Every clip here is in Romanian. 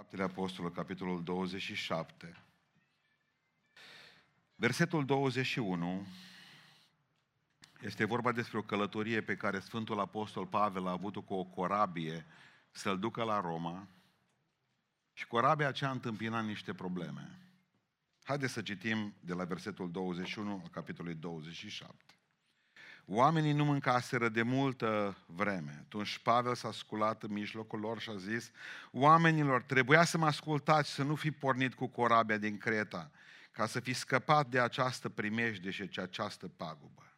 Faptele Apostolului, capitolul 27. Versetul 21 este vorba despre o călătorie pe care Sfântul Apostol Pavel a avut-o cu o corabie să-l ducă la Roma și corabia aceea a întâmpinat niște probleme. Haideți să citim de la versetul 21 al capitolului 27. Oamenii nu mâncaseră de multă vreme. Atunci Pavel s-a sculat în mijlocul lor și a zis, oamenilor, trebuia să mă ascultați, să nu fi pornit cu corabia din Creta, ca să fi scăpat de această primejde și de această pagubă.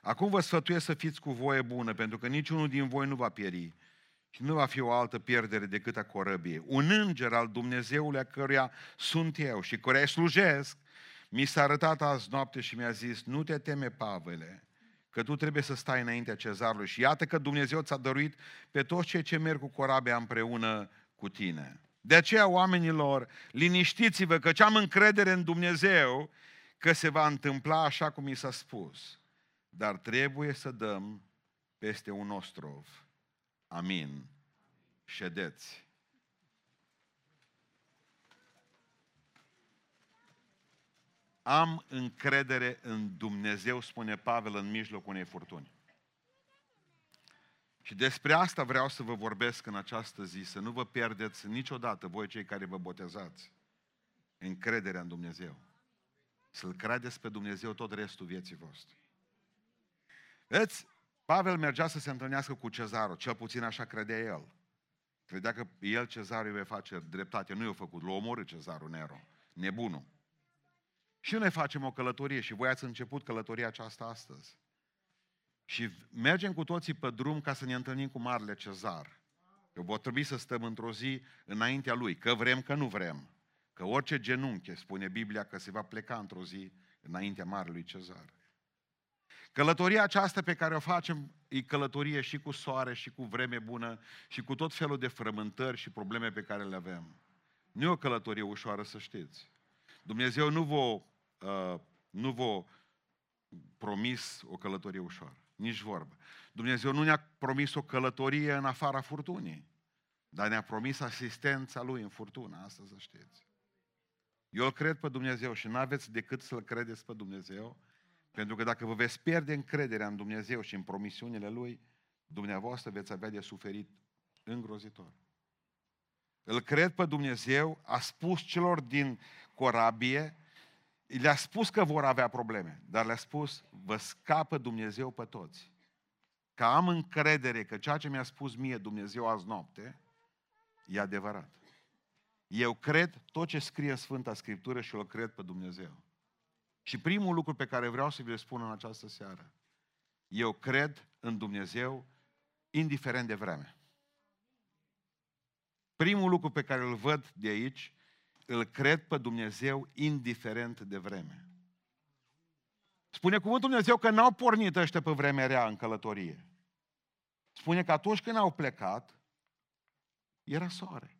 Acum vă sfătuiesc să fiți cu voie bună, pentru că niciunul din voi nu va pieri și nu va fi o altă pierdere decât a corăbiei. Un înger al Dumnezeului a căruia sunt eu și căruia slujesc, mi s-a arătat azi noapte și mi-a zis, nu te teme, Pavele, că tu trebuie să stai înaintea cezarului și iată că Dumnezeu ți-a dăruit pe toți cei ce merg cu corabia împreună cu tine. De aceea, oamenilor, liniștiți-vă că am încredere în Dumnezeu că se va întâmpla așa cum mi s-a spus. Dar trebuie să dăm peste un ostrov. Amin. Ședeți. Am încredere în Dumnezeu, spune Pavel în mijlocul unei furtuni. Și despre asta vreau să vă vorbesc în această zi, să nu vă pierdeți niciodată voi cei care vă botezați încrederea în Dumnezeu. Să-L credeți pe Dumnezeu tot restul vieții voastre. Vedeți, Pavel mergea să se întâlnească cu cezarul, cel puțin așa credea el. Credea că el, cezarul, îi va face dreptate. Nu i-a făcut, l-a omorât cezarul Nero, nebunul. Și noi facem o călătorie și voi ați început călătoria aceasta astăzi. Și mergem cu toții pe drum ca să ne întâlnim cu Marele Cezar. Că vor trebui să stăm într-o zi înaintea lui, că vrem, că nu vrem. Că orice genunche, spune Biblia, că se va pleca într-o zi înaintea Marelui Cezar. Călătoria aceasta pe care o facem e călătorie și cu soare, și cu vreme bună, și cu tot felul de frământări și probleme pe care le avem. Nu e o călătorie ușoară, să știți. Dumnezeu nu vă, uh, nu vă promis o călătorie ușoară. Nici vorbă. Dumnezeu nu ne-a promis o călătorie în afara furtunii, dar ne-a promis asistența Lui în furtună, asta să știți. Eu îl cred pe Dumnezeu și nu aveți decât să-L credeți pe Dumnezeu, pentru că dacă vă veți pierde încrederea în Dumnezeu și în promisiunile Lui, dumneavoastră veți avea de suferit îngrozitor. Îl cred pe Dumnezeu, a spus celor din corabie, le-a spus că vor avea probleme, dar le-a spus, vă scapă Dumnezeu pe toți. Că am încredere că ceea ce mi-a spus mie Dumnezeu azi noapte, e adevărat. Eu cred tot ce scrie în Sfânta Scriptură și îl cred pe Dumnezeu. Și primul lucru pe care vreau să vi-l spun în această seară, eu cred în Dumnezeu indiferent de vreme. Primul lucru pe care îl văd de aici, îl cred pe Dumnezeu indiferent de vreme. Spune cuvântul Dumnezeu că n-au pornit ăștia pe vremea rea în călătorie. Spune că atunci când au plecat, era soare.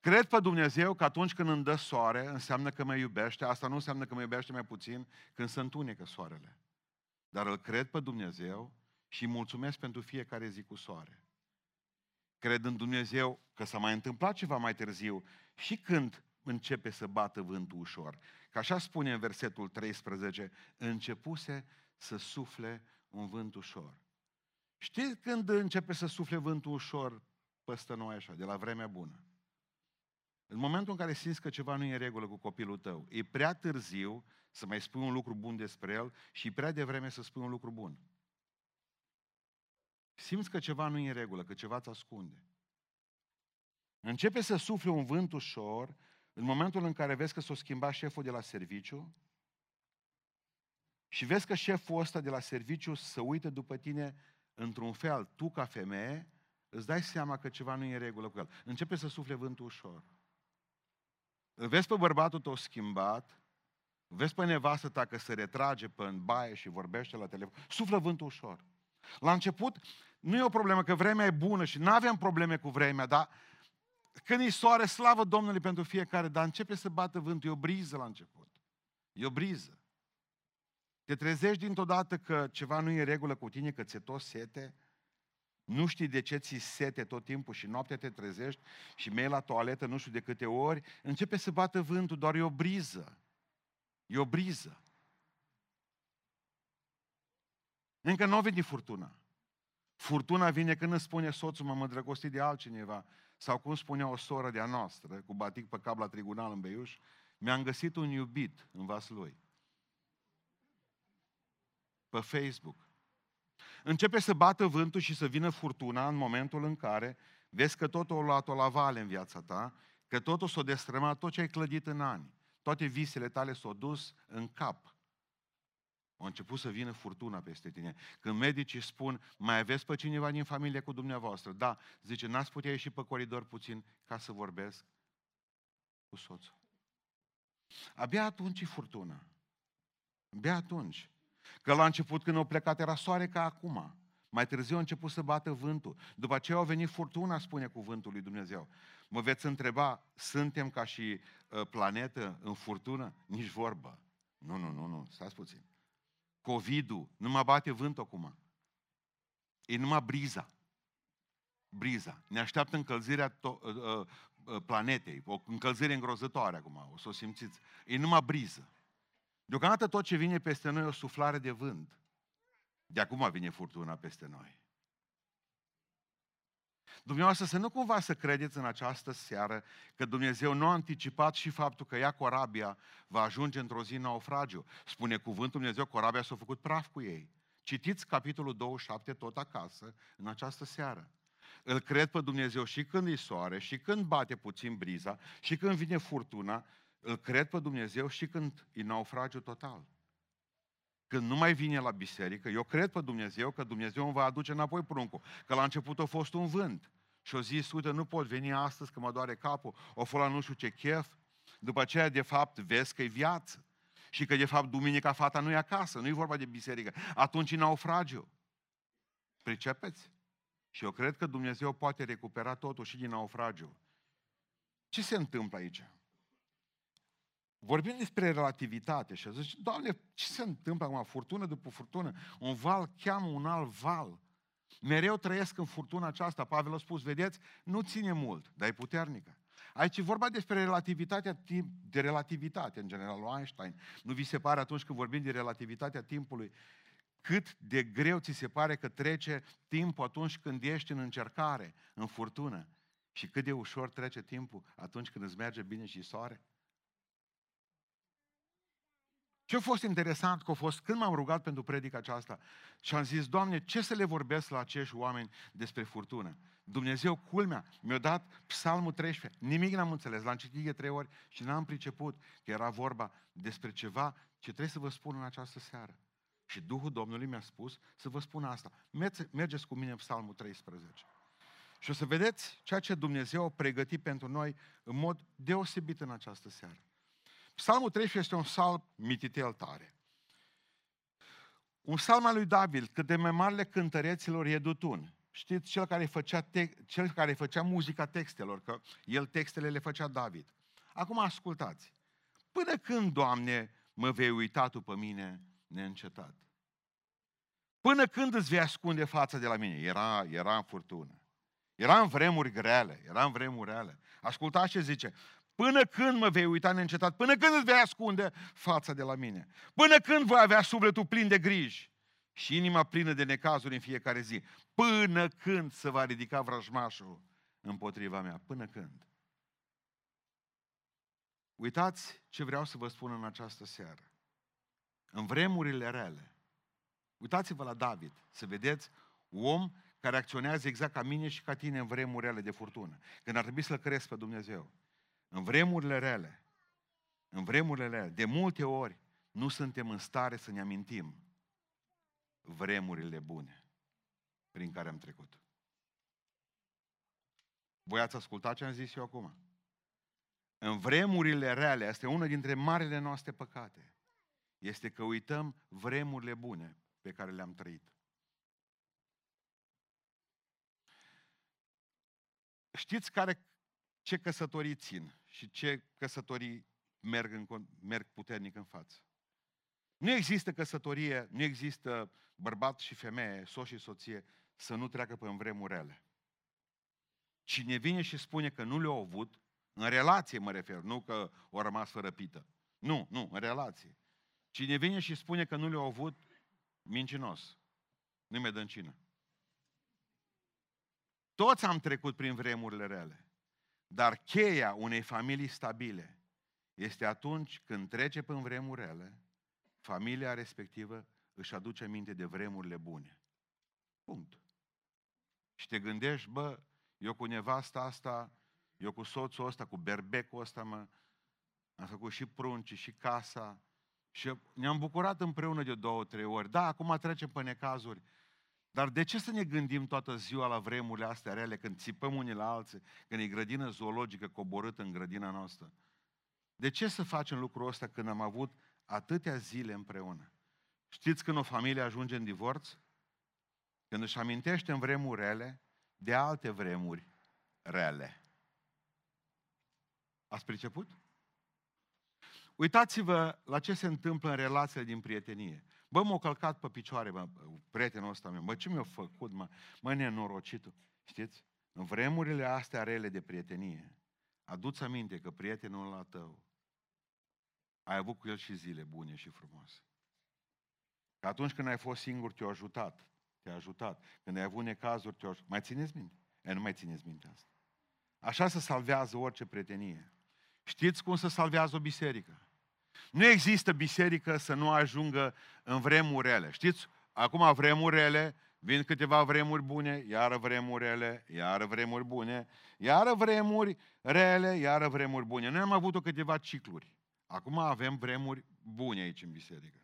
Cred pe Dumnezeu că atunci când îmi dă soare, înseamnă că mă iubește. Asta nu înseamnă că mă iubește mai puțin când se întunecă soarele. Dar îl cred pe Dumnezeu și îi mulțumesc pentru fiecare zi cu soare. Cred în Dumnezeu că s-a mai întâmplat ceva mai târziu și când începe să bată vântul ușor. Că așa spune în versetul 13, începuse să sufle un vânt ușor. Știți când începe să sufle vântul ușor peste noi așa, de la vremea bună? În momentul în care simți că ceva nu e în regulă cu copilul tău, e prea târziu să mai spui un lucru bun despre el și e prea devreme să spui un lucru bun. Simți că ceva nu e în regulă, că ceva ți ascunde. Începe să sufle un vânt ușor în momentul în care vezi că s-a schimbat șeful de la serviciu și vezi că șeful ăsta de la serviciu să uită după tine într-un fel, tu ca femeie, îți dai seama că ceva nu e în regulă cu el. Începe să sufle vântul ușor. Îl vezi pe bărbatul tău schimbat, vezi pe nevastă ta că se retrage pe în baie și vorbește la telefon, suflă vântul ușor. La început nu e o problemă că vremea e bună și nu avem probleme cu vremea, dar când e soare, slavă Domnului pentru fiecare, dar începe să bată vântul, e o briză la început. E o briză. Te trezești dintr-o dată că ceva nu e în regulă cu tine, că ți-e tot sete, Nu știi de ce ți sete tot timpul și noaptea te trezești și mergi la toaletă nu știu de câte ori, începe să bată vântul, doar e o briză. E o briză. Încă nu a venit furtuna. Furtuna vine când îți spune soțul, mă, mă drăgosti de altcineva. Sau cum spunea o soră de-a noastră, cu batic pe cap la tribunal în Beiuș, mi-am găsit un iubit în lui. Pe Facebook. Începe să bată vântul și să vină furtuna în momentul în care vezi că totul a luat-o la vale în viața ta, că totul s-a destrămat, tot ce ai clădit în ani. Toate visele tale s-au dus în cap. A început să vină furtuna peste tine. Când medicii spun, mai aveți pe cineva din familie cu dumneavoastră? Da, zice, n-ați putea ieși pe coridor puțin ca să vorbesc cu soțul. Abia atunci e furtuna. Abia atunci. Că la început când au plecat era soare ca acum. Mai târziu a început să bată vântul. După aceea a venit furtuna, spune cuvântul lui Dumnezeu. Mă veți întreba, suntem ca și uh, planetă în furtună? Nici vorbă. Nu, nu, nu, nu, stați puțin. COVID-ul, nu mă bate vânt acum. E numai briza. Briza. Ne așteaptă încălzirea to- uh, uh, uh, planetei, o încălzire îngrozătoare acum, o să o simțiți. E numai briză. Deocamdată tot ce vine peste noi e o suflare de vânt. De acum vine furtuna peste noi. Dumneavoastră să nu cumva să credeți în această seară că Dumnezeu nu a anticipat și faptul că ea corabia va ajunge într-o zi naufragiu. Spune cuvântul Dumnezeu, corabia s-a făcut praf cu ei. Citiți capitolul 27 tot acasă în această seară. Îl cred pe Dumnezeu și când îi soare, și când bate puțin briza, și când vine furtuna, îl cred pe Dumnezeu și când e naufragiu total. Când nu mai vine la biserică, eu cred pe Dumnezeu că Dumnezeu îmi va aduce înapoi pruncul. Că la început a fost un vânt. Și o zis, uite, nu pot veni astăzi că mă doare capul. O fost la nu știu ce chef. După aceea, de fapt, vezi că e viață. Și că, de fapt, duminica fata nu e acasă, nu e vorba de biserică. Atunci e naufragiu. Pricepeți? Și eu cred că Dumnezeu poate recupera totul și din naufragiu. Ce se întâmplă aici? Vorbim despre relativitate și zice, Doamne, ce se întâmplă acum? Furtună după furtună. Un val cheamă un alt val. Mereu trăiesc în furtuna aceasta. Pavel a spus, vedeți, nu ține mult, dar e puternică. Aici e vorba despre relativitatea timp, de relativitate, în general, lui Einstein. Nu vi se pare atunci când vorbim de relativitatea timpului, cât de greu ți se pare că trece timpul atunci când ești în încercare, în furtună? Și cât de ușor trece timpul atunci când îți merge bine și soare? Ce a fost interesant că a fost când m-am rugat pentru predica aceasta și am zis, Doamne, ce să le vorbesc la acești oameni despre furtună? Dumnezeu, culmea, mi-a dat psalmul 13. Nimic n-am înțeles. L-am citit de trei ori și n-am priceput că era vorba despre ceva ce trebuie să vă spun în această seară. Și Duhul Domnului mi-a spus să vă spun asta. Mergeți cu mine în psalmul 13. Și o să vedeți ceea ce Dumnezeu a pregătit pentru noi în mod deosebit în această seară. Psalmul 13 este un psalm mititel tare. Un psalm al lui David, cât de mai marele cântăreților e Dutun. Știți, cel care, făcea te- cel care făcea muzica textelor, că el textele le făcea David. Acum ascultați. Până când, Doamne, mă vei uita Tu pe mine neîncetat? Până când îți vei ascunde fața de la mine? Era, era în furtună. Era în vremuri grele, era în vremuri rele. Ascultați ce zice. Până când mă vei uita neîncetat? Până când îți vei ascunde fața de la mine? Până când voi avea sufletul plin de griji și inima plină de necazuri în fiecare zi? Până când se va ridica vrăjmașul împotriva mea? Până când? Uitați ce vreau să vă spun în această seară. În vremurile rele, uitați-vă la David, să vedeți om care acționează exact ca mine și ca tine în vremurile de furtună. Când ar trebui să-L crezi pe Dumnezeu. În vremurile rele, în vremurile rele, de multe ori nu suntem în stare să ne amintim vremurile bune prin care am trecut. Voi ați ascultat ce am zis eu acum? În vremurile reale, asta e una dintre marile noastre păcate, este că uităm vremurile bune pe care le-am trăit. Știți care, ce căsătorii țin? Și ce căsătorii merg, în, merg puternic în față. Nu există căsătorie, nu există bărbat și femeie, soț și soție, să nu treacă pe vremuri rele. Cine vine și spune că nu le-au avut, în relație mă refer, nu că o rămas fără pită. Nu, nu, în relație. Cine vine și spune că nu le-au avut, mincinos. Nu mi-e dăncină. Toți am trecut prin vremurile rele. Dar cheia unei familii stabile este atunci când trece prin vremuri rele, familia respectivă își aduce minte de vremurile bune. Punct. Și te gândești, bă, eu cu nevasta asta, eu cu soțul ăsta, cu berbecul ăsta, mă, am făcut și prunci, și casa, și ne-am bucurat împreună de două, trei ori. Da, acum trecem pe necazuri. Dar de ce să ne gândim toată ziua la vremurile astea rele, când țipăm unii la alții, când e grădină zoologică coborâtă în grădina noastră? De ce să facem lucrul ăsta când am avut atâtea zile împreună? Știți când o familie ajunge în divorț? Când își amintește în vremuri rele de alte vremuri rele. Ați priceput? Uitați-vă la ce se întâmplă în relațiile din prietenie. Bă, m-a călcat pe picioare, bă, prietenul ăsta meu. Bă, ce mi-a făcut, mă? Mă, nenorocitul. Știți? În vremurile astea rele de prietenie, aduți aminte că prietenul la tău ai avut cu el și zile bune și frumoase. Că atunci când ai fost singur, te-a ajutat. Te-a ajutat. Când ai avut necazuri, te-a ajutat. Mai țineți minte? E, nu mai țineți minte asta. Așa se salvează orice prietenie. Știți cum se salvează o biserică? Nu există biserică să nu ajungă în vremuri rele. Știți, acum vremuri rele, vin câteva vremuri bune, iară vremuri rele, iară vremuri bune, iară vremuri rele, iară vremuri bune. Noi am avut-o câteva cicluri. Acum avem vremuri bune aici în biserică.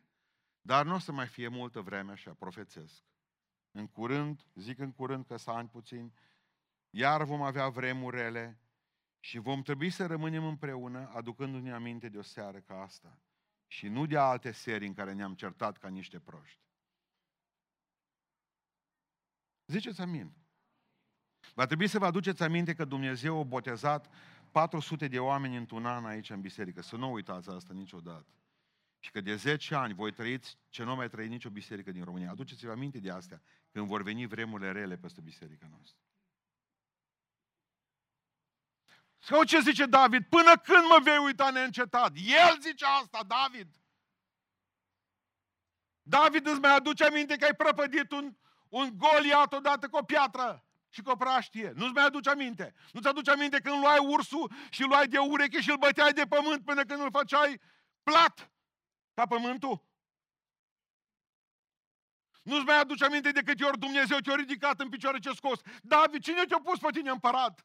Dar nu o să mai fie multă vreme așa, profețesc. În curând, zic în curând că să ani puțin, iar vom avea vremuri rele, și vom trebui să rămânem împreună, aducându-ne aminte de o seară ca asta. Și nu de alte seri în care ne-am certat ca niște proști. Ziceți amin. Va trebui să vă aduceți aminte că Dumnezeu a botezat 400 de oameni într-un an aici în biserică. Să nu uitați asta niciodată. Și că de 10 ani voi trăiți ce nu mai trăi nicio biserică din România. Aduceți-vă aminte de astea când vor veni vremurile rele peste biserica noastră. Sau ce zice David? Până când mă vei uita neîncetat? El zice asta, David. David îți mai aduce aminte că ai prăpădit un, un goliat odată cu o piatră și cu o praștie. Nu-ți mai aduce aminte. Nu-ți aduce aminte când luai ursul și îl luai de ureche și îl băteai de pământ până când îl făceai plat ca pământul? Nu-ți mai aduce aminte de câte ori Dumnezeu te-a ridicat în picioare ce scos. David, cine te-a pus pe tine împărat?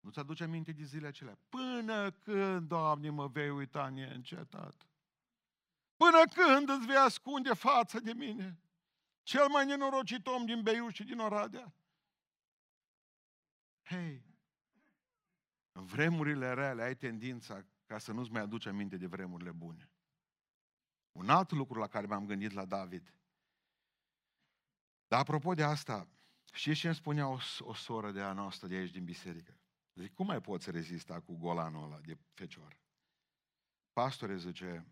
Nu-ți aduce aminte de zilele acelea? Până când, Doamne, mă vei uita neîncetat? Până când îți vei ascunde fața de mine? Cel mai nenorocit om din Beiuș și din Oradea? Hei, în vremurile rele ai tendința ca să nu-ți mai aduci aminte de vremurile bune. Un alt lucru la care m-am gândit la David. Dar apropo de asta, știți ce îmi spunea o, o soră de a noastră de aici din biserică? Zic, cum mai poți rezista cu golanul ăla de fecior? Pastore, zice,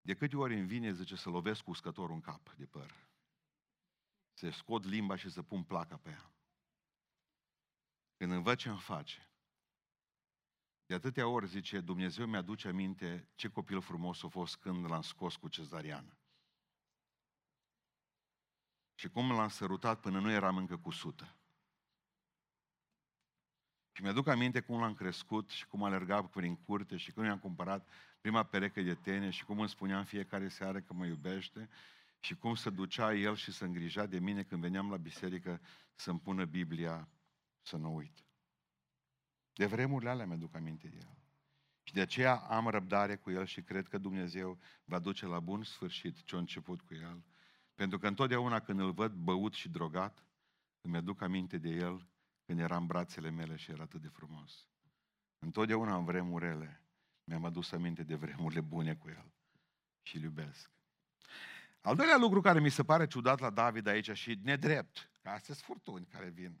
de câte ori îmi vine, zice, să lovesc cu uscătorul în cap de păr. Să scot limba și să pun placa pe ea. Când îmi văd ce îmi face, de atâtea ori, zice, Dumnezeu mi-aduce aminte ce copil frumos a fost când l-am scos cu cezariană. Și cum l-am sărutat până nu eram încă cu sută. Și mi-aduc aminte cum l-am crescut și cum alergam prin curte și cum i-am cumpărat prima pereche de tene și cum îmi spunea în fiecare seară că mă iubește și cum se ducea el și se îngrija de mine când veneam la biserică să-mi pună Biblia să nu uit. De vremurile alea mi-aduc aminte de el. Și de aceea am răbdare cu el și cred că Dumnezeu va duce la bun sfârșit ce a început cu el. Pentru că întotdeauna când îl văd băut și drogat, îmi aduc aminte de el când eram brațele mele și era atât de frumos. Întotdeauna în vremurele mi-am adus aminte de vremurile bune cu el și îl iubesc. Al doilea lucru care mi se pare ciudat la David aici și nedrept, că astea sunt furtuni care vin,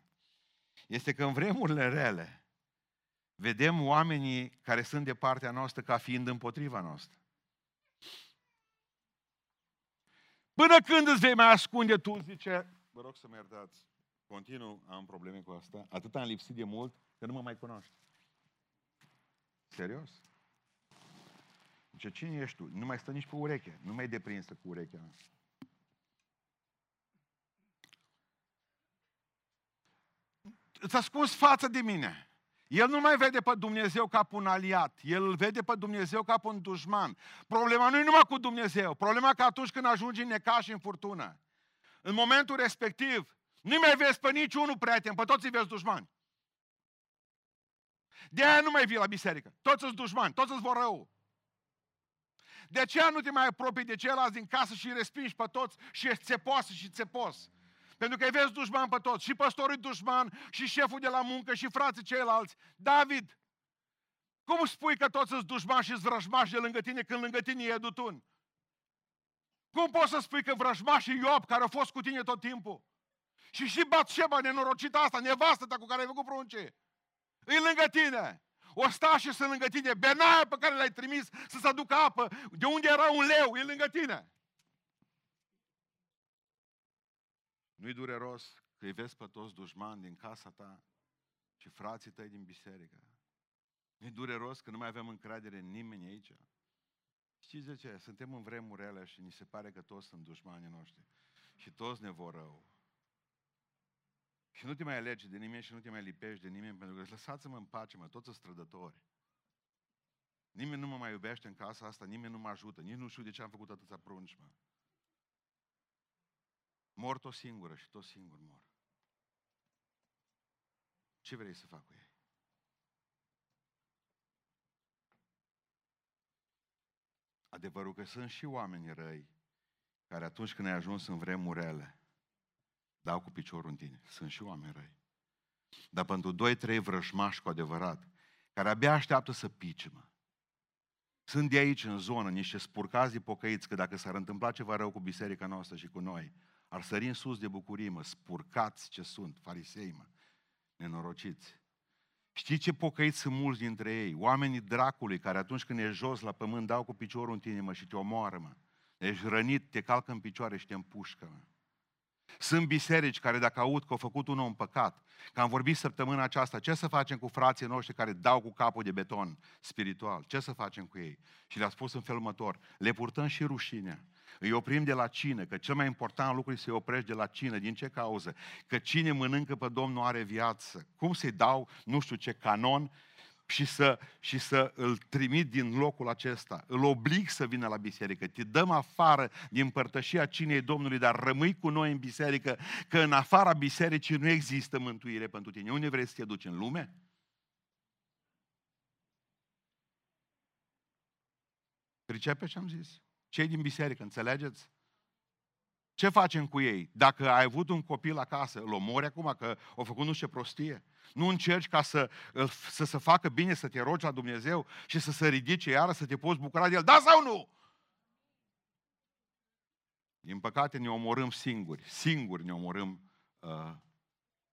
este că în vremurile rele vedem oamenii care sunt de partea noastră ca fiind împotriva noastră. Până când îți vei mai ascunde tu, zice, vă rog să mă iertați, continuu, am probleme cu asta, atât am lipsit de mult că nu mă mai cunoaște. Serios? Zice, cine ești tu? Nu mai stă nici pe ureche, nu mai e deprinsă cu urechea. Îți ascunzi față de mine. El nu mai vede pe Dumnezeu ca pe un aliat, el îl vede pe Dumnezeu ca pe un dușman. Problema nu e numai cu Dumnezeu, problema că atunci când ajungi în necaș și în furtună, în momentul respectiv, nu mai vezi pe niciunul prieten, pe toți îi vezi dușmani. De aia nu mai vii la biserică. Toți sunt dușmani, toți îți vor rău. De aceea nu te mai apropii de ceilalți din casă și îi respingi pe toți și ești țepoasă și țepos. Pentru că îi vezi dușman pe toți. Și păstorul dușman, și șeful de la muncă, și frații ceilalți. David, cum spui că toți sunt dușmani și vrăjmași de lângă tine când lângă tine e dutun? Cum poți să spui că vrăjmașii Iob, care a fost cu tine tot timpul, și și Batșeba, nenorocită asta, nevastă ta cu care ai făcut prunce, îi lângă tine. O sta și sunt lângă tine. Benaia pe care l-ai trimis să se aducă apă, de unde era un leu, e lângă tine. Nu-i dureros că îi vezi pe toți dușmani din casa ta și frații tăi din biserică. Nu-i dureros că nu mai avem încredere în nimeni aici. Știți de ce? Suntem în vremuri rele și ni se pare că toți sunt dușmanii noștri. Și toți ne vor rău. Și nu te mai alegi de nimeni și nu te mai lipești de nimeni, pentru că lăsați-mă în pace, mă, toți sunt strădători. Nimeni nu mă mai iubește în casa asta, nimeni nu mă ajută, nici nu știu de ce am făcut atâția prunci, mă. Mor tot singură și tot singur mor. Ce vrei să fac cu ei? Adevărul că sunt și oameni răi care atunci când ai ajuns în vremurele, dau cu piciorul în tine. Sunt și oameni răi. Dar pentru doi, trei vrăjmași cu adevărat, care abia așteaptă să pice, mă. Sunt de aici, în zonă, niște spurcazi de pocăiți, că dacă s-ar întâmpla ceva rău cu biserica noastră și cu noi, ar sări în sus de bucurie, mă, spurcați ce sunt, farisei, mă, nenorociți. Știți ce pocăiți sunt mulți dintre ei? Oamenii dracului care atunci când e jos la pământ dau cu piciorul în tine, mă, și te omoară, mă. Ești rănit, te calcă în picioare și te împușcă, mă. Sunt biserici care dacă aud că au făcut un om păcat, că am vorbit săptămâna aceasta, ce să facem cu frații noștri care dau cu capul de beton spiritual? Ce să facem cu ei? Și le-a spus în felul următor, le purtăm și rușinea. Îi oprim de la cină, că cel mai important lucru este să-i oprești de la cină. Din ce cauză? Că cine mănâncă pe Domnul are viață. Cum să-i dau nu știu ce canon și să, și să îl trimit din locul acesta. Îl oblig să vină la biserică. Te dăm afară din părtășia cinei Domnului, dar rămâi cu noi în biserică, că în afara bisericii nu există mântuire pentru tine. Unde vrei să te duci? În lume? Pricepe ce am zis? Cei din biserică, înțelegeți? Ce facem cu ei? Dacă ai avut un copil acasă, îl omori acum că a făcut nu știu ce prostie? Nu încerci ca să, să se facă bine, să te rogi la Dumnezeu și să se ridice iară, să te poți bucura de el? Da sau nu? Din păcate ne omorâm singuri. Singuri ne omorâm uh,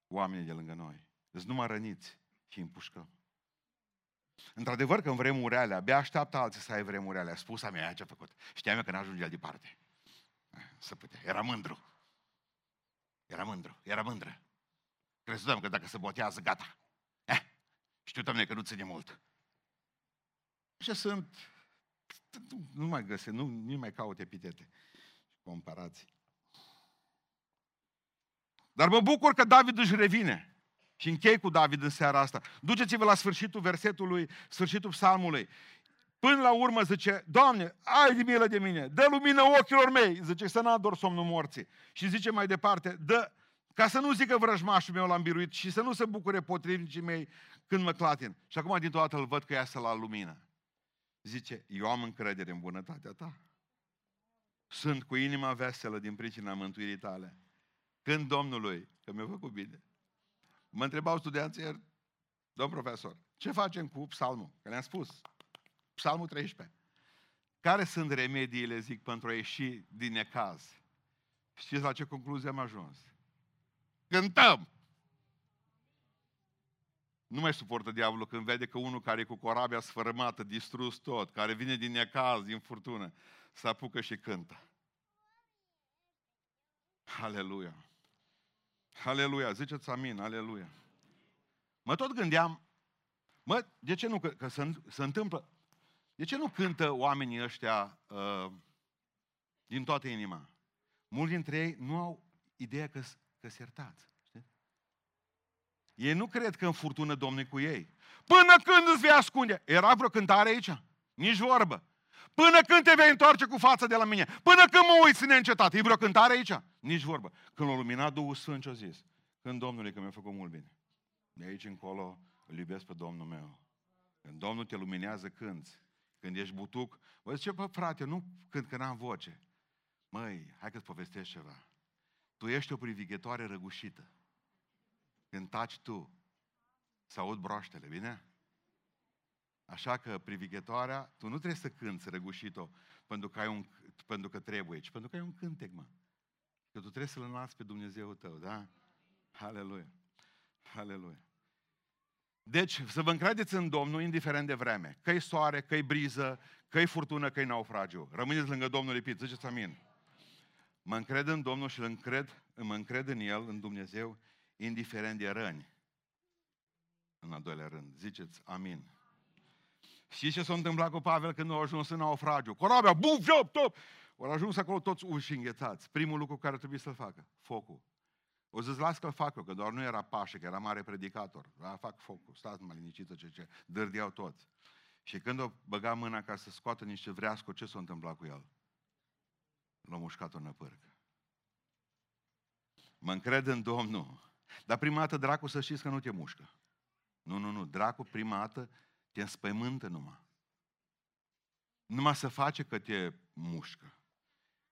oamenii de lângă noi. Deci numai răniți și împușcăm. Într-adevăr că în vremuri alea, abia așteaptă alții să ai vremuri alea. Spusa mea ce a făcut. Știam eu că n-ajunge el departe. Să putea. Era mândru. Era mândru. Era mândră. Credeam că dacă se botează, gata. Eh, știu, doamne, că nu ține mult. Și sunt... Nu mai găsesc, nu, nu mai caut epitete și comparații. Dar mă bucur că David își revine. Și închei cu David în seara asta. Duceți-vă la sfârșitul versetului, sfârșitul psalmului. Până la urmă zice, Doamne, ai de milă de mine, dă lumină ochilor mei, zice, să n-ador somnul morții. Și zice mai departe, dă, ca să nu zică vrăjmașul meu l-am biruit și să nu se bucure potrivnicii mei când mă clatin. Și acum din toată îl văd că iasă la lumină. Zice, eu am încredere în bunătatea ta. Sunt cu inima veselă din pricina mântuirii tale. Când Domnului, că mi-a făcut bine. Mă întrebau studenții ieri, domn profesor, ce facem cu psalmul? Că le-am spus, psalmul 13. Care sunt remediile, zic, pentru a ieși din necaz? Știți la ce concluzie am ajuns? Cântăm! Nu mai suportă diavolul când vede că unul care e cu corabia sfărâmată, distrus tot, care vine din necaz, din furtună, să apucă și cântă. Aleluia. Aleluia. Ziceți amin. Aleluia. Mă tot gândeam, mă, de ce nu, că, că se, se întâmplă, de ce nu cântă oamenii ăștia uh, din toată inima? Mulți dintre ei nu au ideea că, că se iertați. Știi? Ei nu cred că în furtună Domnul cu ei. Până când îți vei ascunde? Era vreo cântare aici? Nici vorbă. Până când te vei întoarce cu fața de la mine? Până când mă uiți neîncetat? E vreo cântare aici? Nici vorbă. Când l-a luminat Duhul Sfânt ce-a zis? Când Domnului că mi-a făcut mult bine. De aici încolo îl iubesc pe Domnul meu. Când Domnul te luminează, cânți. Când ești butuc, vă zice, bă, frate, nu când că n-am voce. Măi, hai că-ți povestesc ceva. Tu ești o privighetoare răgușită. Când taci tu, să aud broaștele, bine? Așa că privighetoarea, tu nu trebuie să cânți răgușit-o pentru că, ai un, pentru că trebuie, ci pentru că ai un cântec, mă. Că tu trebuie să-L înalți pe Dumnezeu tău, da? Aleluia. Aleluia. Deci, să vă încredeți în Domnul, indiferent de vreme. Că-i soare, că-i briză, că-i furtună, că-i naufragiu. Rămâneți lângă Domnul lipit. Ziceți amin. Mă încred în Domnul și îl încred, mă încred în El, în Dumnezeu, indiferent de răni. În al doilea rând. Ziceți amin. Și ce s-a întâmplat cu Pavel când a ajuns în naufragiu? Corabia, buf, jop, top! Au ajuns acolo toți uși înghețați. Primul lucru care trebuie să-l facă, focul. O să-ți las că-l fac eu, că doar nu era pașă, că era mare predicator. Da, fac focul, stați mai liniștită ce ce, dârdeau toți. Și când o băga mâna ca să scoată niște vreasco, ce s-a întâmplat cu el? L-a mușcat-o năpârcă. Mă încred în Domnul. Dar prima dată dracu să știți că nu te mușcă. Nu, nu, nu. Dracu prima dată te înspăimântă numai. Numai să face că te mușcă.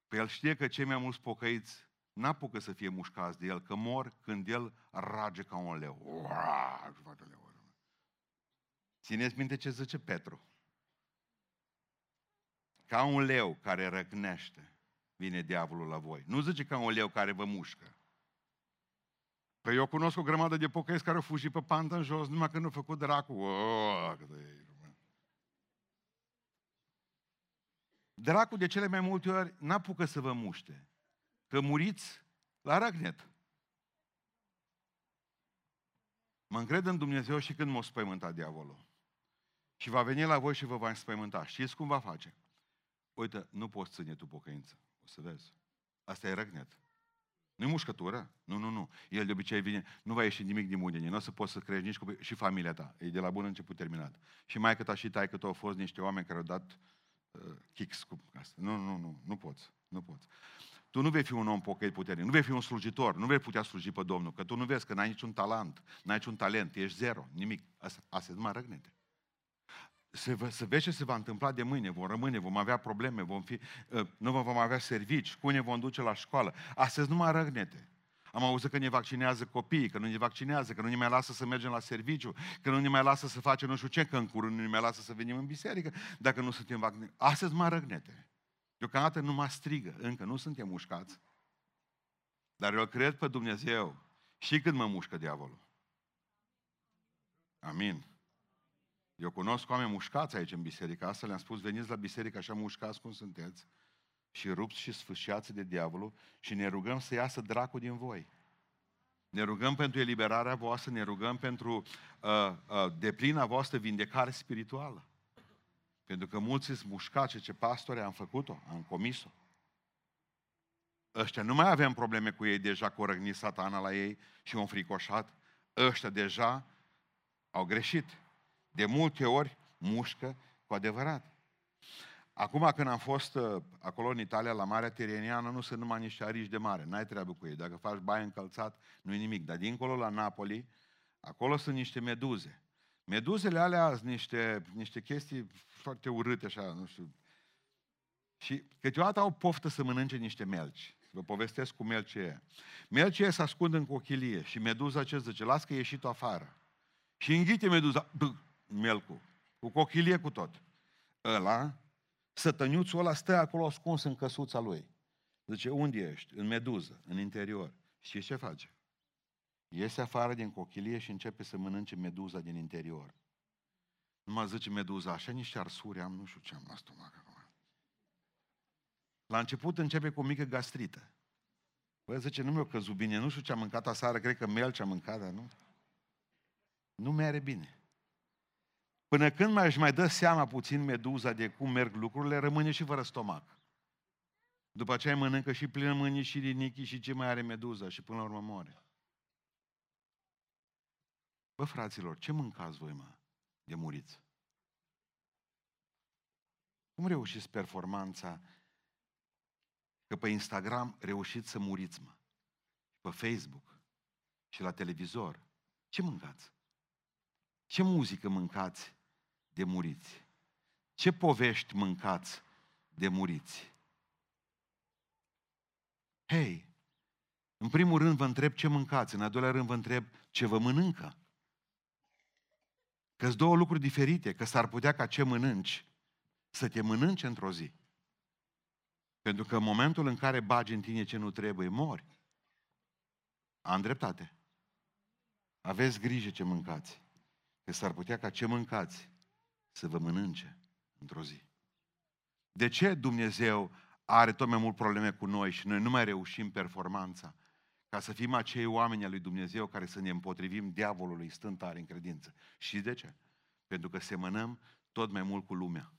Păi el știe că cei mai mulți pocăiți n-apucă să fie mușcați de el, că mor când el rage ca un leu. Uaa, Țineți minte ce zice Petru. Ca un leu care răcnește, vine diavolul la voi. Nu zice ca un leu care vă mușcă. Păi eu cunosc o grămadă de pocăiți care au fugit pe pantă în jos, numai că nu au făcut dracu. Oh, Dracul de cele mai multe ori n-apucă să vă muște. Că muriți la răgnet. Mă încred în Dumnezeu și când m-o spăimânta diavolul. Și va veni la voi și vă va înspăimânta. Știți cum va face? Uite, nu poți ține tu pocăință. O să vezi. Asta e răgnet. Nu-i mușcătură? Nu, nu, nu. El de obicei vine, nu va ieși nimic din mâine. Nu o să poți să crești nici cu și familia ta. E de la bun început terminat. Și mai cât și tai cât au fost niște oameni care au dat uh, kicks cu asta. Nu, nu, nu, nu poți. Nu poți. Tu nu vei fi un om pocăit puternic, nu vei fi un slujitor, nu vei putea sluji pe Domnul, că tu nu vezi că n-ai niciun talent, n-ai niciun talent, ești zero, nimic. Asta, asta numai răgnete. Se, să vezi ce se va întâmpla de mâine, vom rămâne, vom avea probleme, vom fi, uh, nu vom avea servici, cu ne vom duce la școală. Astăzi numai răgnete. Am auzit că ne vaccinează copiii, că nu ne vaccinează, că nu ne mai lasă să mergem la serviciu, că nu ne mai lasă să facem nu știu ce, că în curând nu ne mai lasă să venim în biserică, dacă nu suntem vaccinați. Astăzi mai răgnete. Deocamdată nu mă strigă, încă nu suntem mușcați. Dar eu cred pe Dumnezeu și când mă mușcă diavolul. Amin. Eu cunosc oameni mușcați aici în biserică. Asta le-am spus, veniți la biserică așa mușcați cum sunteți și rupți și sfâșiați de diavolul și ne rugăm să iasă dracul din voi. Ne rugăm pentru eliberarea voastră, ne rugăm pentru uh, uh, deplina voastră vindecare spirituală. Pentru că mulți sunt mușcați, ce pastore am făcut-o, am comis-o. Ăștia nu mai avem probleme cu ei deja, cu răgnit satana la ei și un fricoșat. Ăștia deja au greșit. De multe ori mușcă cu adevărat. Acum când am fost uh, acolo în Italia, la Marea Tireniană, nu sunt numai niște arici de mare, n-ai treabă cu ei. Dacă faci baie încălțat, nu e nimic. Dar dincolo, la Napoli, acolo sunt niște meduze. Meduzele alea sunt niște, niște chestii foarte urâte, așa, nu știu. Și câteodată au poftă să mănânce niște melci. Vă povestesc cu melci e. Melci se ascund în cochilie și meduza ce zice? Las că e ieșit afară. Și înghite meduza, bă, melcul, cu cochilie cu tot. Ăla, sătăniuțul ăla stă acolo ascuns în căsuța lui. Zice, unde ești? În meduză, în interior. Și ce face? Iese afară din cochilie și începe să mănânce meduza din interior. Nu mă zice meduza, așa niște arsuri am, nu știu ce am la stomac acum. La început începe cu o mică gastrită. Bă, zice, nu mi-a căzut bine, nu știu ce am mâncat aseară, cred că mel ce am mâncat, dar nu. Nu mi-are bine. Până când mai își mai dă seama puțin meduza de cum merg lucrurile, rămâne și fără stomac. După aceea mănâncă și plină mâini și rinichi și ce mai are meduza și până la urmă moare. Bă, fraților, ce mâncați voi, mă, de muriți? Cum reușiți performanța că pe Instagram reușiți să muriți, mă? Pe Facebook și la televizor. Ce mâncați? Ce muzică mâncați de muriți? Ce povești mâncați de muriți? Hei, în primul rând vă întreb ce mâncați, în al doilea rând vă întreb ce vă mănâncă. Că sunt două lucruri diferite, că s-ar putea ca ce mănânci să te mănânce într-o zi. Pentru că în momentul în care bagi în tine ce nu trebuie, mori. Am dreptate. Aveți grijă ce mâncați. Că s-ar putea ca ce mâncați să vă mănânce într-o zi. De ce Dumnezeu are tot mai mult probleme cu noi și noi nu mai reușim performanța ca să fim acei oameni al lui Dumnezeu care să ne împotrivim diavolului stând tare în credință. Și de ce? Pentru că semănăm tot mai mult cu lumea.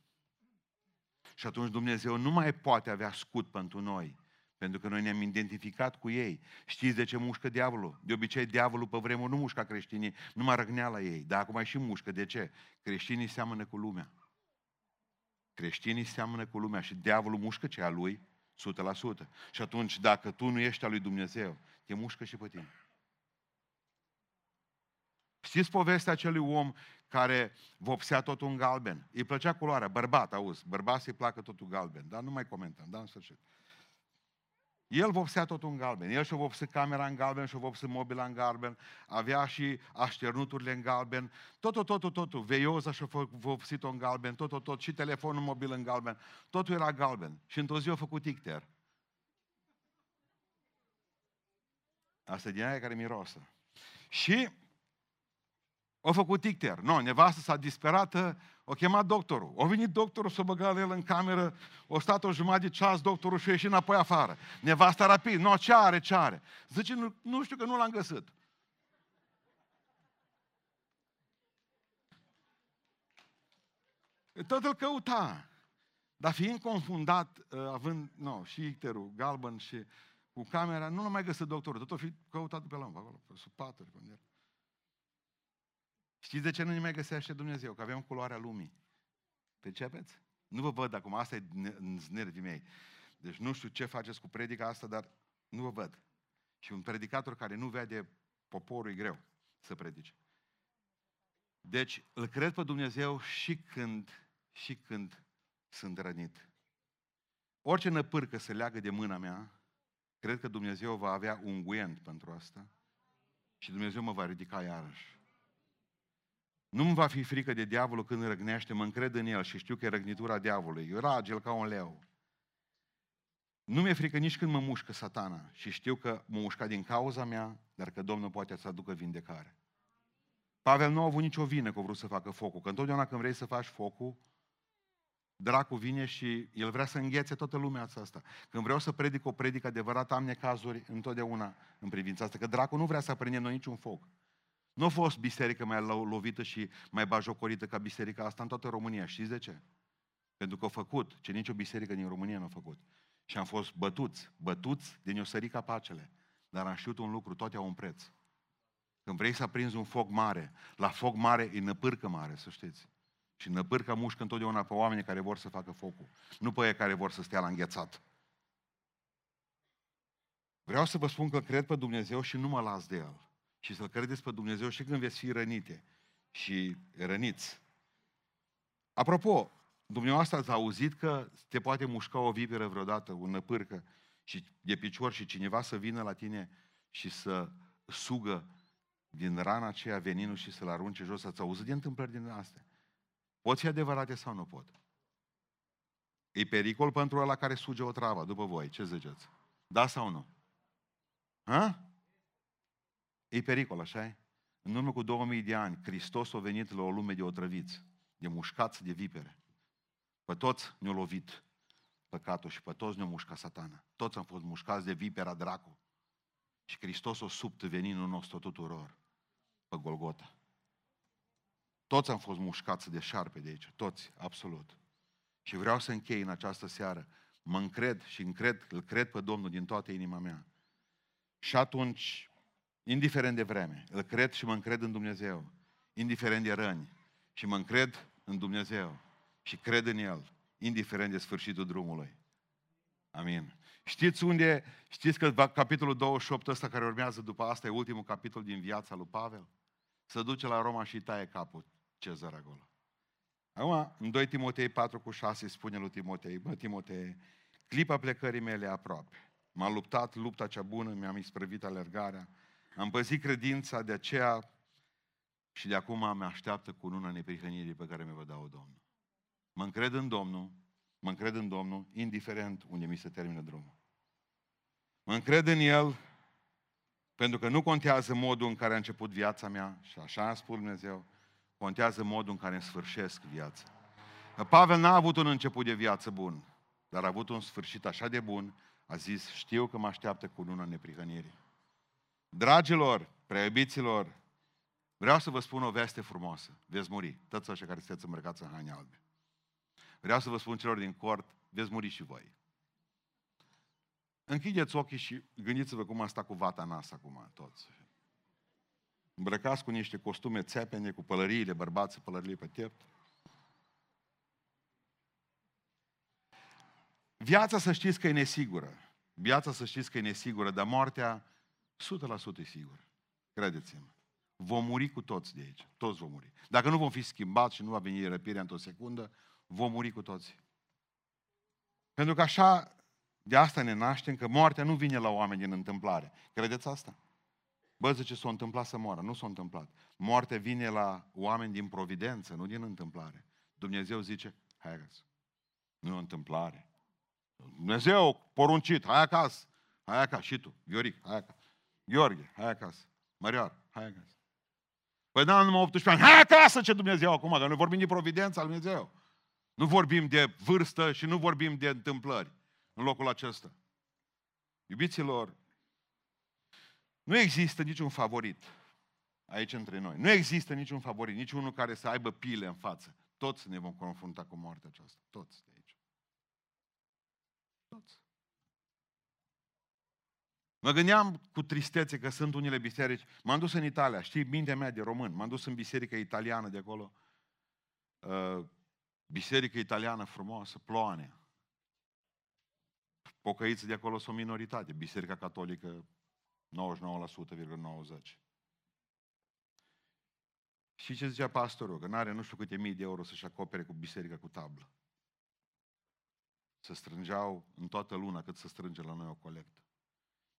Și atunci Dumnezeu nu mai poate avea scut pentru noi, pentru că noi ne-am identificat cu ei. Știți de ce mușcă diavolul? De obicei, diavolul pe vremuri nu mușca creștinii, nu mai răgnea la ei, dar acum și mușcă. De ce? Creștinii seamănă cu lumea. Creștinii seamănă cu lumea și diavolul mușcă ce a lui 100%. Și atunci, dacă tu nu ești al lui Dumnezeu, te mușcă și pe tine. Știți povestea acelui om care vopsea totul în galben? Îi plăcea culoarea, bărbat, auzi, bărbat să-i placă totul galben, dar nu mai comentăm, dar în sfârșit. El vopsea totul în galben. El și-a vopsit camera în galben, și-a vopsit mobila în galben, avea și așternuturile în galben, totul, totul, totul. Veioza și-a vopsit-o în galben, totul, tot, și telefonul mobil în galben. Totul era galben. Și într-o zi a făcut ticter. Asta e din aia care mirosă. Și a făcut ticter. Nu, no, nevastă s-a disperată, o chemat doctorul. O venit doctorul să băga el în cameră, o stat o jumătate de ceas, doctorul și a ieșit înapoi afară. Nevasta rapid, nu, no, ce are, ce are? Zice, nu, nu știu că nu l-am găsit. Tot îl căuta. Dar fiind confundat, uh, având, nu, no, și icterul galben și cu camera, nu l-a mai găsit doctorul. Tot o fi căutat pe la acolo, pe sub paturi, unde era. Știți de ce nu ne mai găsește Dumnezeu? Că avem culoarea lumii. Percepeți? Nu vă văd acum, asta e nervii mei. Deci nu știu ce faceți cu predica asta, dar nu vă văd. Și un predicator care nu vede poporul e greu să predice. Deci îl cred pe Dumnezeu și când, și când sunt rănit. Orice năpârcă se leagă de mâna mea, cred că Dumnezeu va avea un guent pentru asta și Dumnezeu mă va ridica iarăși. Nu-mi va fi frică de diavolul când răgnește, mă încred în el și știu că e răgnitura diavolului. Eu ragel ca un leu. Nu mi-e frică nici când mă mușcă satana și știu că mă mușca din cauza mea, dar că Domnul poate să aducă vindecare. Pavel nu a avut nicio vină că a vrut să facă focul, că întotdeauna când vrei să faci focul, dracu vine și el vrea să înghețe toată lumea asta. Când vreau să predic o predică adevărată, am necazuri întotdeauna în privința asta, că dracu nu vrea să aprindem noi niciun foc. Nu a fost biserică mai lovită și mai bajocorită ca biserica asta în toată România. Știți de ce? Pentru că a făcut ce nicio biserică din România nu a făcut. Și am fost bătuți, bătuți din o sări capacele. Dar am știut un lucru, toate au un preț. Când vrei să aprinzi un foc mare, la foc mare e năpârcă mare, să știți. Și năpârcă mușcă întotdeauna pe oamenii care vor să facă focul. Nu pe ei care vor să stea la înghețat. Vreau să vă spun că cred pe Dumnezeu și nu mă las de El și să-L credeți pe Dumnezeu și când veți fi rănite și răniți. Apropo, dumneavoastră ați auzit că te poate mușca o viperă vreodată, o năpârcă și de picior și cineva să vină la tine și să sugă din rana aceea veninul și să-l arunce jos, ați auzit de întâmplări din astea? Pot fi adevărate sau nu pot? E pericol pentru ăla care suge o travă, după voi, ce ziceți? Da sau nu? Ha? E pericol, așa -i? În urmă cu 2000 de ani, Hristos a venit la o lume de otrăviți, de mușcați de vipere. Pe toți ne-a lovit păcatul și pe toți ne-a mușcat satana. Toți am fost mușcați de vipera dracu. Și Hristos o subtă veninul nostru tuturor pe Golgota. Toți am fost mușcați de șarpe de aici, toți, absolut. Și vreau să închei în această seară. Mă încred și încred, îl cred pe Domnul din toată inima mea. Și atunci, indiferent de vreme, îl cred și mă încred în Dumnezeu, indiferent de răni, și mă încred în Dumnezeu și cred în El, indiferent de sfârșitul drumului. Amin. Știți unde, știți că capitolul 28 ăsta care urmează după asta e ultimul capitol din viața lui Pavel? Se duce la Roma și taie capul Cezar acolo. Acum, în 2 Timotei 4 cu 6 spune lui Timotei, bă Timotei, clipa plecării mele aproape. M-am luptat lupta cea bună, mi-am isprăvit alergarea, am păzit credința, de aceea și de acum mă așteaptă cu luna neprihănirii pe care mi vă dau Domnul. Mă încred în Domnul, mă încred în Domnul, indiferent unde mi se termină drumul. Mă încred în El, pentru că nu contează modul în care a început viața mea, și așa a spus Dumnezeu, contează modul în care îmi sfârșesc viața. Pavel n-a avut un început de viață bun, dar a avut un sfârșit așa de bun, a zis, știu că mă așteaptă cu luna neprihănirii. Dragilor, preiubiților, vreau să vă spun o veste frumoasă. Veți muri, toți așa care sunteți îmbrăcați în haine albe. Vreau să vă spun celor din cort, veți muri și voi. Închideți ochii și gândiți-vă cum a stat cu vata nas acum, toți. Îmbrăcați cu niște costume țepene, cu pălăriile bărbați, pălăriile pe piept. Viața să știți că e nesigură. Viața să știți că e nesigură, dar moartea 100% e sigură. Credeți-mă. Vom muri cu toți de aici. Toți vom muri. Dacă nu vom fi schimbați și nu va veni răpirea într-o secundă, vom muri cu toți. Pentru că așa, de asta ne naștem, că moartea nu vine la oameni din întâmplare. Credeți asta? Bă, zice, s-a întâmplat să moară. Nu s-a întâmplat. Moartea vine la oameni din providență, nu din întâmplare. Dumnezeu zice, hai acasă. Nu e o întâmplare. Dumnezeu poruncit, hai acasă. Hai acasă. Și tu, Vioric, hai acasă. Gheorghe, hai acasă. Mărioară, hai acasă. Păi da, numai 18 ani. Hai acasă, ce Dumnezeu acum, că noi vorbim de providența lui Dumnezeu. Nu vorbim de vârstă și nu vorbim de întâmplări în locul acesta. Iubiților, nu există niciun favorit aici între noi. Nu există niciun favorit, nici unul care să aibă pile în față. Toți ne vom confrunta cu moartea aceasta. Toți de aici. Toți. Mă gândeam cu tristețe că sunt unele biserici. M-am dus în Italia, știi, mintea mea de român. M-am dus în biserica italiană de acolo. Uh, biserică italiană frumoasă, ploane. Pocăiții de acolo sunt minoritate. Biserica catolică 99,90. Și ce zicea pastorul? Că n-are nu știu câte mii de euro să-și acopere cu biserica cu tablă. Să strângeau în toată luna cât să strânge la noi o colectă.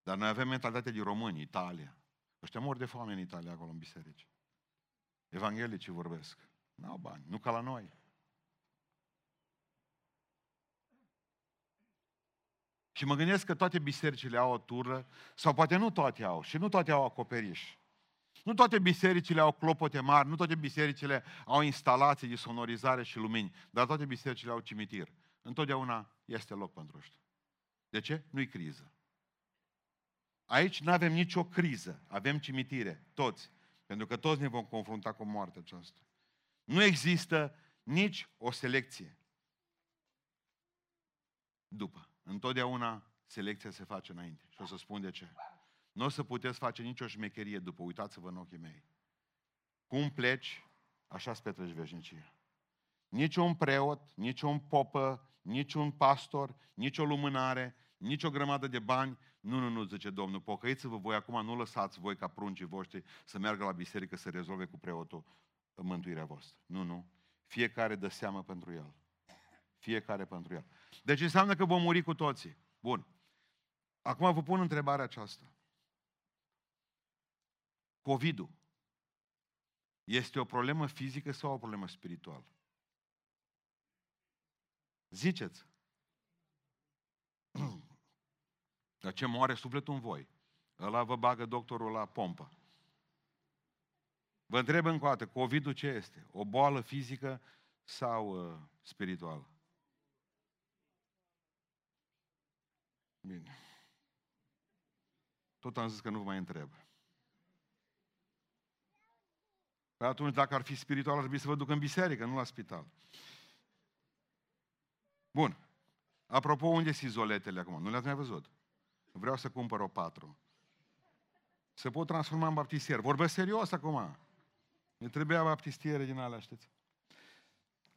Dar noi avem mentalitatea de români, Italia. Ăștia mor de foame în Italia, acolo în biserici. Evanghelicii vorbesc. N-au bani, nu ca la noi. Și mă gândesc că toate bisericile au o tură, sau poate nu toate au, și nu toate au acoperiș. Nu toate bisericile au clopote mari, nu toate bisericile au instalații de sonorizare și lumini, dar toate bisericile au cimitir. Întotdeauna este loc pentru ăștia. De ce? Nu-i criză. Aici nu avem nicio criză, avem cimitire, toți. Pentru că toți ne vom confrunta cu moartea aceasta. Nu există nici o selecție. După. Întotdeauna selecția se face înainte. Și o să spun de ce. Nu o să puteți face nicio șmecherie după. Uitați-vă în ochii mei. Cum pleci, așa îți petreci veșnicia. Nici un preot, nici un popă, nici un pastor, nici o lumânare, nici o grămadă de bani. Nu, nu, nu, zice Domnul, pocăiți-vă voi acum, nu lăsați voi ca pruncii voștri să meargă la biserică să rezolve cu preotul mântuirea voastră. Nu, nu. Fiecare dă seamă pentru el. Fiecare pentru el. Deci înseamnă că vom muri cu toții. Bun. Acum vă pun întrebarea aceasta. COVID-ul este o problemă fizică sau o problemă spirituală? Ziceți. Dar ce moare sufletul în voi? Ăla vă bagă doctorul la pompă. Vă întreb încă o dată, COVID-ul ce este? O boală fizică sau uh, spirituală? Bine. Tot am zis că nu vă mai întreb. Păi atunci, dacă ar fi spiritual, ar trebui să vă duc în biserică, nu la spital. Bun. Apropo, unde sunt izoletele acum? Nu le-ați mai văzut? Vreau să cumpăr o patru. Se pot transforma în baptistier. Vorbesc serios acum. Ne trebuia baptistiere din alea, știți?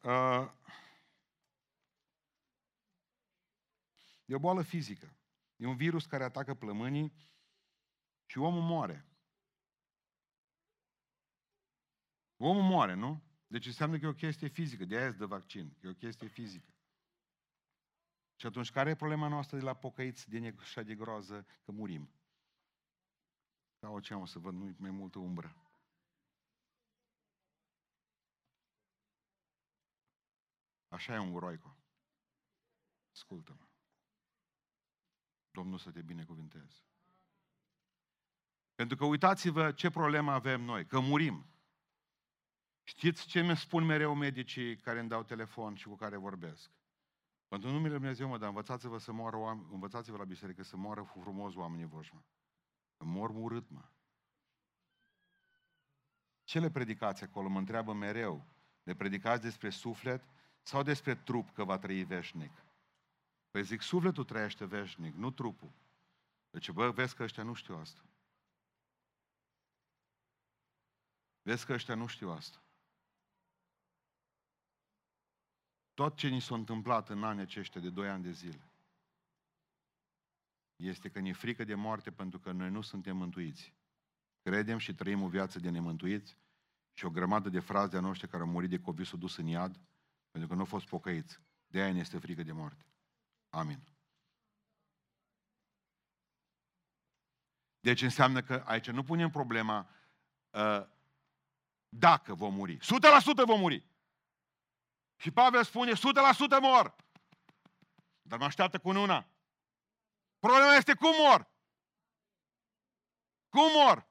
Uh, e o boală fizică. E un virus care atacă plămânii și omul moare. Omul moare, nu? Deci înseamnă că e o chestie fizică. De aia de vaccin. E o chestie fizică. Și atunci, care e problema noastră de la pocăiți de așa de groază că murim? Ca o ceamă să văd mai multă umbră. Așa e un groico. Ascultă-mă. Domnul să te binecuvinteze. Pentru că uitați-vă ce problemă avem noi, că murim. Știți ce mi spun mereu medicii care îmi dau telefon și cu care vorbesc? Pentru numele Lui Dumnezeu, mă, dar învățați-vă să moară oameni, învățați-vă la biserică să moară frumos oamenii voștri, mă. Mor urât, mă. Ce le predicați acolo? Mă întreabă mereu. Le predicați despre suflet sau despre trup că va trăi veșnic? Păi zic, sufletul trăiește veșnic, nu trupul. Deci, bă, vezi că ăștia nu știu asta. Vezi că ăștia nu știu asta. Tot ce ni s-a întâmplat în anii aceștia de 2 ani de zile este că ne frică de moarte pentru că noi nu suntem mântuiți. Credem și trăim o viață de nemântuiți și o grămadă de fraze a noștri care au murit de COVID s-au dus în iad pentru că nu au fost pocăiți. De aia ne este frică de moarte. Amin. Deci înseamnă că aici nu punem problema uh, dacă vom muri. 100% vom muri. Și Pavel spune, 100% mor. Dar mă așteaptă cu una. Problema este cum mor. Cum mor?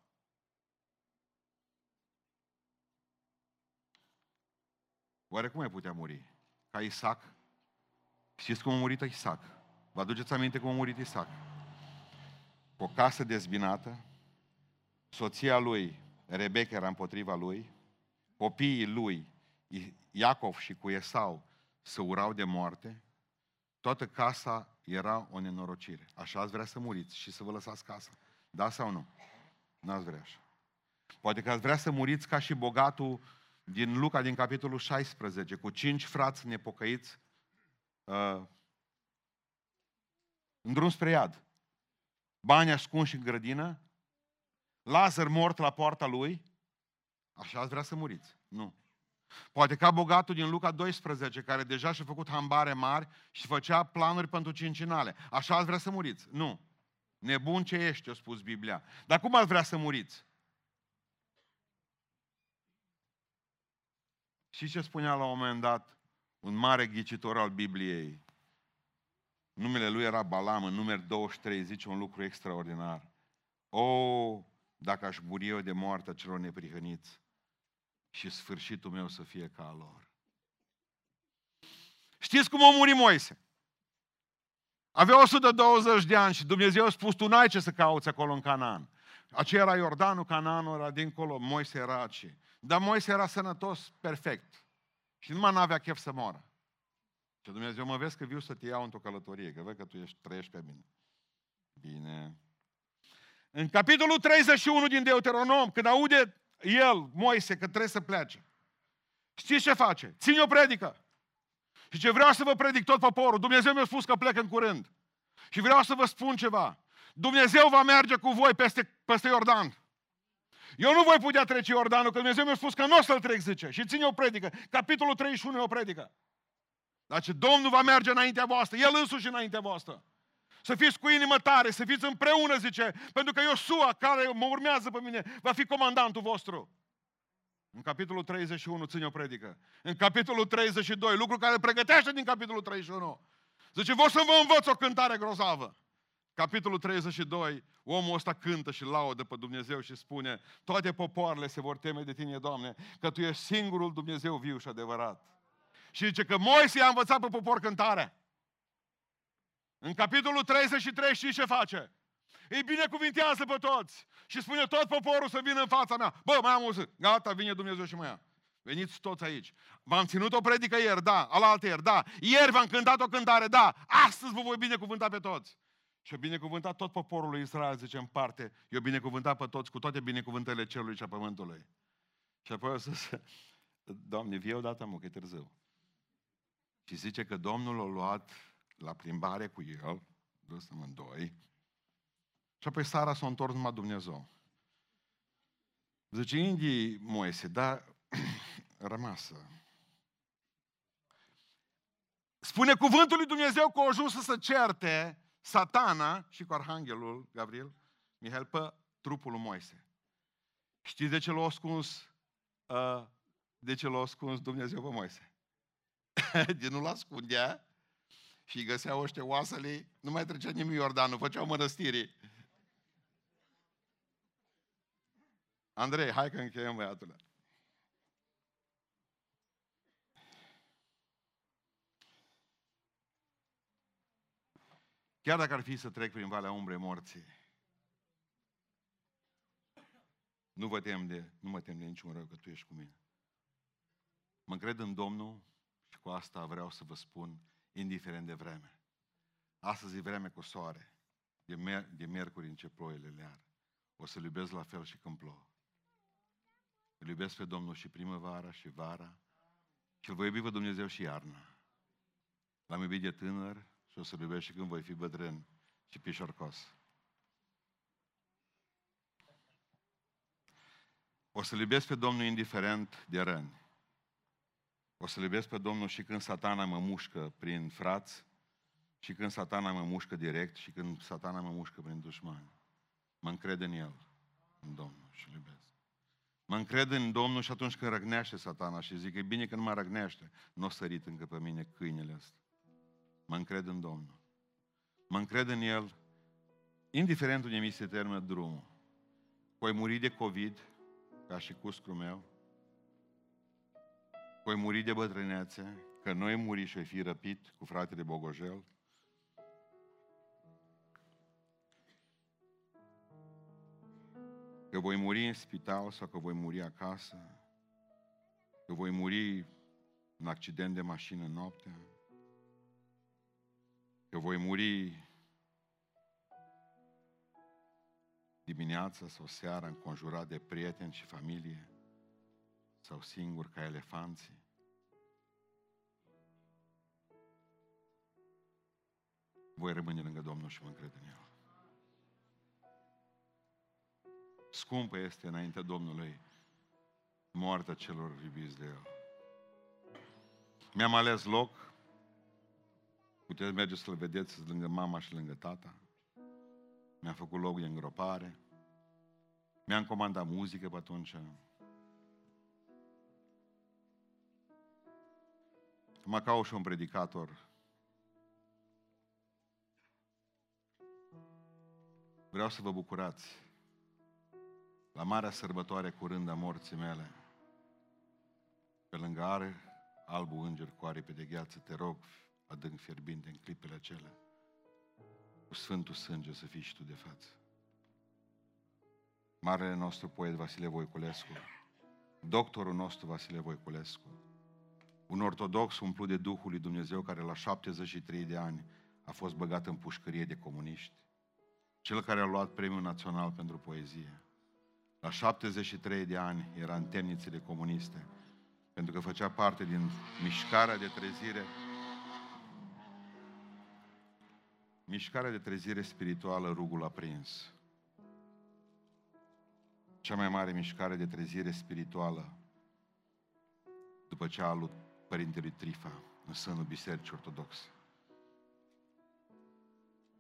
Oare cum ai putea muri? Ca Isaac? Știți cum a murit Isaac? Vă aduceți aminte cum a murit Isaac? Cu o casă dezbinată, soția lui, Rebecca, era împotriva lui, copiii lui, Iacov și cu Esau, se urau de moarte, toată casa era o nenorocire. Așa ați vrea să muriți și să vă lăsați casa. Da sau nu? N-ați vrea așa. Poate că ați vrea să muriți ca și bogatul din Luca, din capitolul 16, cu cinci frați nepocăiți uh, în drum spre iad. Bani ascunși în grădină, Lazar mort la poarta lui, așa ați vrea să muriți. Nu. Poate ca bogatul din Luca 12, care deja și-a făcut hambare mari și făcea planuri pentru cincinale. Așa ați vrea să muriți? Nu. Nebun ce ești, a spus Biblia. Dar cum ați vrea să muriți? Și ce spunea la un moment dat un mare ghicitor al Bibliei? Numele lui era Balam, în numeri 23, zice un lucru extraordinar. O, dacă aș muri eu de moartea celor neprihăniți și sfârșitul meu să fie ca a lor. Știți cum a murit Moise? Avea 120 de ani și Dumnezeu a spus, tu n-ai ce să cauți acolo în Canaan. Aceea era Iordanul, Canaanul era dincolo, Moise era aici. Dar Moise era sănătos perfect. Și numai n-avea chef să moară. Și Dumnezeu mă vezi că viu să te iau într-o călătorie, că văd că tu ești, trăiești pe mine. Bine. În capitolul 31 din Deuteronom, când aude el, Moise, că trebuie să plece, știți ce face? Ține o predică. Și ce vreau să vă predic tot poporul, Dumnezeu mi-a spus că plec în curând. Și vreau să vă spun ceva. Dumnezeu va merge cu voi peste, peste Iordan. Eu nu voi putea trece Iordanul, că Dumnezeu mi-a spus că nu o să-l trec, zice. Și ține o predică. Capitolul 31 e o predică. Dar ce Domnul va merge înaintea voastră, El însuși înaintea voastră. Să fiți cu inimă tare, să fiți împreună, zice, pentru că Iosua, care mă urmează pe mine, va fi comandantul vostru. În capitolul 31 ține o predică. În capitolul 32, lucru care pregătește din capitolul 31. Zice, vă să vă învăț o cântare grozavă. Capitolul 32, omul ăsta cântă și laudă pe Dumnezeu și spune, toate popoarele se vor teme de tine, Doamne, că Tu ești singurul Dumnezeu viu și adevărat. Și zice că Moise a învățat pe popor cântarea. În capitolul 33 știți ce face? Îi binecuvintează pe toți. Și spune tot poporul să vină în fața mea. Bă, mai am o zi. Gata, vine Dumnezeu și mă ia. Veniți toți aici. V-am ținut o predică ieri, da. Alaltă ieri, da. Ieri v-am cântat o cântare, da. Astăzi vă voi binecuvânta pe toți. Și a binecuvântat tot poporul lui Israel, zice în parte. Eu binecuvântat pe toți cu toate binecuvântările cerului și a pământului. Și apoi o să se... Doamne, vie odată, mă, că e târziu. Și zice că Domnul l-a luat la plimbare cu el, dus amândoi, și apoi Sara s-a întors numai Dumnezeu. Zice, Indii Moise, dar rămasă. Spune cuvântul lui Dumnezeu că au ajuns să se certe satana și cu arhanghelul Gabriel, Mihail, pe trupul lui Moise. Știți de ce l-a ascuns, uh, de ce l-a ascuns Dumnezeu pe Moise? de nu-l ascundea și găsea oște oasele, nu mai trecea nimeni Iordanul, făceau mănăstirii. Andrei, hai că încheiem băiatule. Chiar dacă ar fi să trec prin Valea Umbrei Morții, nu, vă tem de, nu mă tem de niciun rău că tu ești cu mine. Mă încred în Domnul și cu asta vreau să vă spun, indiferent de vreme. Astăzi e vreme cu soare, de, mer- de miercuri ce ploile lear. O să-L iubesc la fel și când plouă. Îl iubesc pe Domnul și primăvara și vara și îl voi iubi pe Dumnezeu și iarna. L-am iubit de tânăr și o să-l iubesc și când voi fi bătrân și pișorcos. O să-l iubesc pe Domnul indiferent de răni. O să-l iubesc pe Domnul și când satana mă mușcă prin frați, și când satana mă mușcă direct, și când satana mă mușcă prin dușmani. Mă încred în El, în Domnul și îl iubesc. Mă încred în Domnul și atunci când răgnește satana și zic, e bine că nu mă răgnește, nu o sărit încă pe mine câinele ăsta. Mă încred în Domnul. Mă încred în El, indiferent unde mi se termină drumul. Voi muri de COVID, ca și cuscru meu. Voi muri de bătrânețe, că noi muri și voi fi răpit cu fratele Bogojel. că voi muri în spital sau că voi muri acasă, că voi muri în accident de mașină noaptea, că voi muri dimineața sau seara înconjurat de prieteni și familie sau singur ca elefanții. Voi rămâne lângă Domnul și mă încred în El. Scumpă este înaintea Domnului moartea celor iubiți de El. Mi-am ales loc, puteți merge să-L vedeți lângă mama și lângă tata. Mi-am făcut loc de îngropare. Mi-am comandat muzică pe atunci. Mă ca și un predicator. Vreau să vă bucurați la marea sărbătoare curând a morții mele, pe lângă are albul înger cu aripe de gheață, te rog, adânc fierbinte în clipele acelea, cu Sfântul Sânge să fii și tu de față. Marele nostru poet Vasile Voiculescu, doctorul nostru Vasile Voiculescu, un ortodox umplut de Duhul lui Dumnezeu care la 73 de ani a fost băgat în pușcărie de comuniști, cel care a luat premiul național pentru poezie, la 73 de ani era în temnițele comuniste, pentru că făcea parte din mișcarea de trezire mișcarea de trezire spirituală Rugul aprins. Cea mai mare mișcare de trezire spirituală după cea a lui Părintelui Trifa în sânul Bisericii Ortodoxe.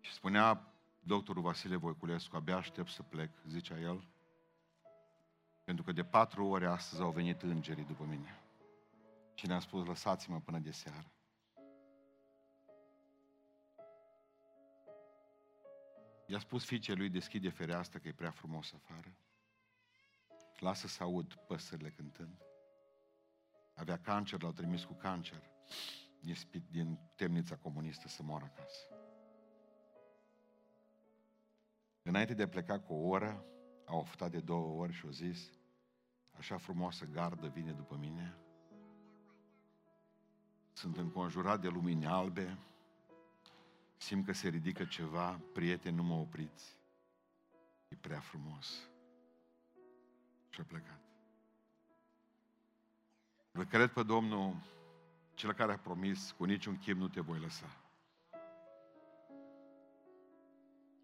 Și spunea doctorul Vasile Voiculescu, abia aștept să plec, zicea el, pentru că de patru ore astăzi au venit îngerii după mine. Și ne-a spus, lăsați-mă până de seară. I-a spus fiicei lui, deschide fereastră că e prea frumos afară. Lasă să aud păsările cântând. Avea cancer, l-au trimis cu cancer din, din temnița comunistă să moară acasă. Înainte de a pleca cu o oră, a oftat de două ori și a zis, așa frumoasă gardă vine după mine, sunt înconjurat de lumini albe, simt că se ridică ceva, prieteni, nu mă opriți, e prea frumos. Și a plecat. Îl cred pe Domnul, cel care a promis, cu niciun chip nu te voi lăsa.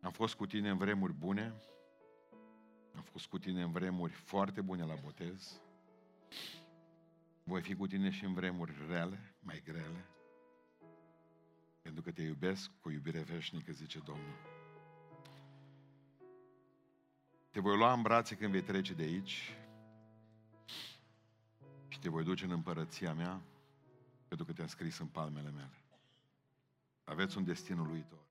Am fost cu tine în vremuri bune, am fost cu tine în vremuri foarte bune la botez, voi fi cu tine și în vremuri rele, mai grele, pentru că te iubesc cu iubire veșnică, zice Domnul. Te voi lua în brațe când vei trece de aici și te voi duce în împărăția mea pentru că te-am scris în palmele mele. Aveți un destin uluitor.